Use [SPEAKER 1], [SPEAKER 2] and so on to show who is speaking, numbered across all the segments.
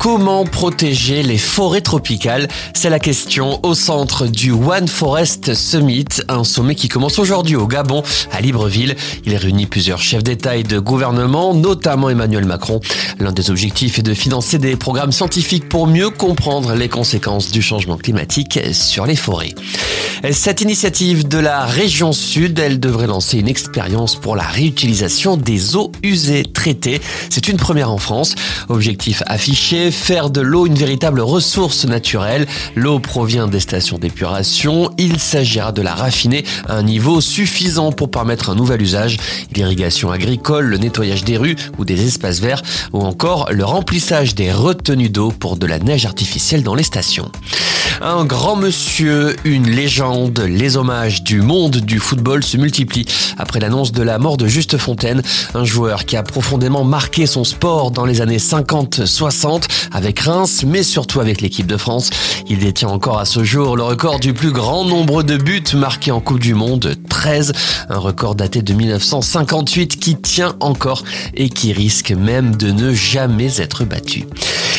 [SPEAKER 1] Comment protéger les forêts tropicales? C'est la question au centre du One Forest Summit, un sommet qui commence aujourd'hui au Gabon, à Libreville. Il réunit plusieurs chefs d'État et de gouvernement, notamment Emmanuel Macron. L'un des objectifs est de financer des programmes scientifiques pour mieux comprendre les conséquences du changement climatique sur les forêts. Cette initiative de la région sud, elle devrait lancer une expérience pour la réutilisation des eaux usées traitées. C'est une première en France. Objectif affiché, faire de l'eau une véritable ressource naturelle. L'eau provient des stations d'épuration. Il s'agira de la raffiner à un niveau suffisant pour permettre un nouvel usage. L'irrigation agricole, le nettoyage des rues ou des espaces verts ou encore le remplissage des retenues d'eau pour de la neige artificielle dans les stations. Un grand monsieur, une légende, les hommages du monde du football se multiplient après l'annonce de la mort de Juste Fontaine, un joueur qui a profondément marqué son sport dans les années 50-60 avec Reims, mais surtout avec l'équipe de France. Il détient encore à ce jour le record du plus grand nombre de buts marqués en Coupe du Monde, 13, un record daté de 1958 qui tient encore et qui risque même de ne jamais être battu.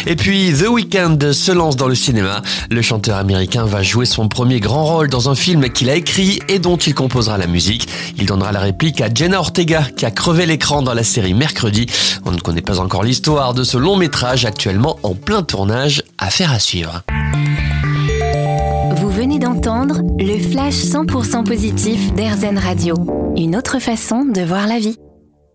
[SPEAKER 1] Et puis The Weeknd se lance dans le cinéma. Le chanteur américain va jouer son premier grand rôle dans un film qu'il a écrit et dont il composera la musique. Il donnera la réplique à Jenna Ortega qui a crevé l'écran dans la série Mercredi. On ne connaît pas encore l'histoire de ce long métrage actuellement en plein tournage. Affaire à suivre.
[SPEAKER 2] Vous venez d'entendre le flash 100% positif d'Airzen Radio. Une autre façon de voir la vie.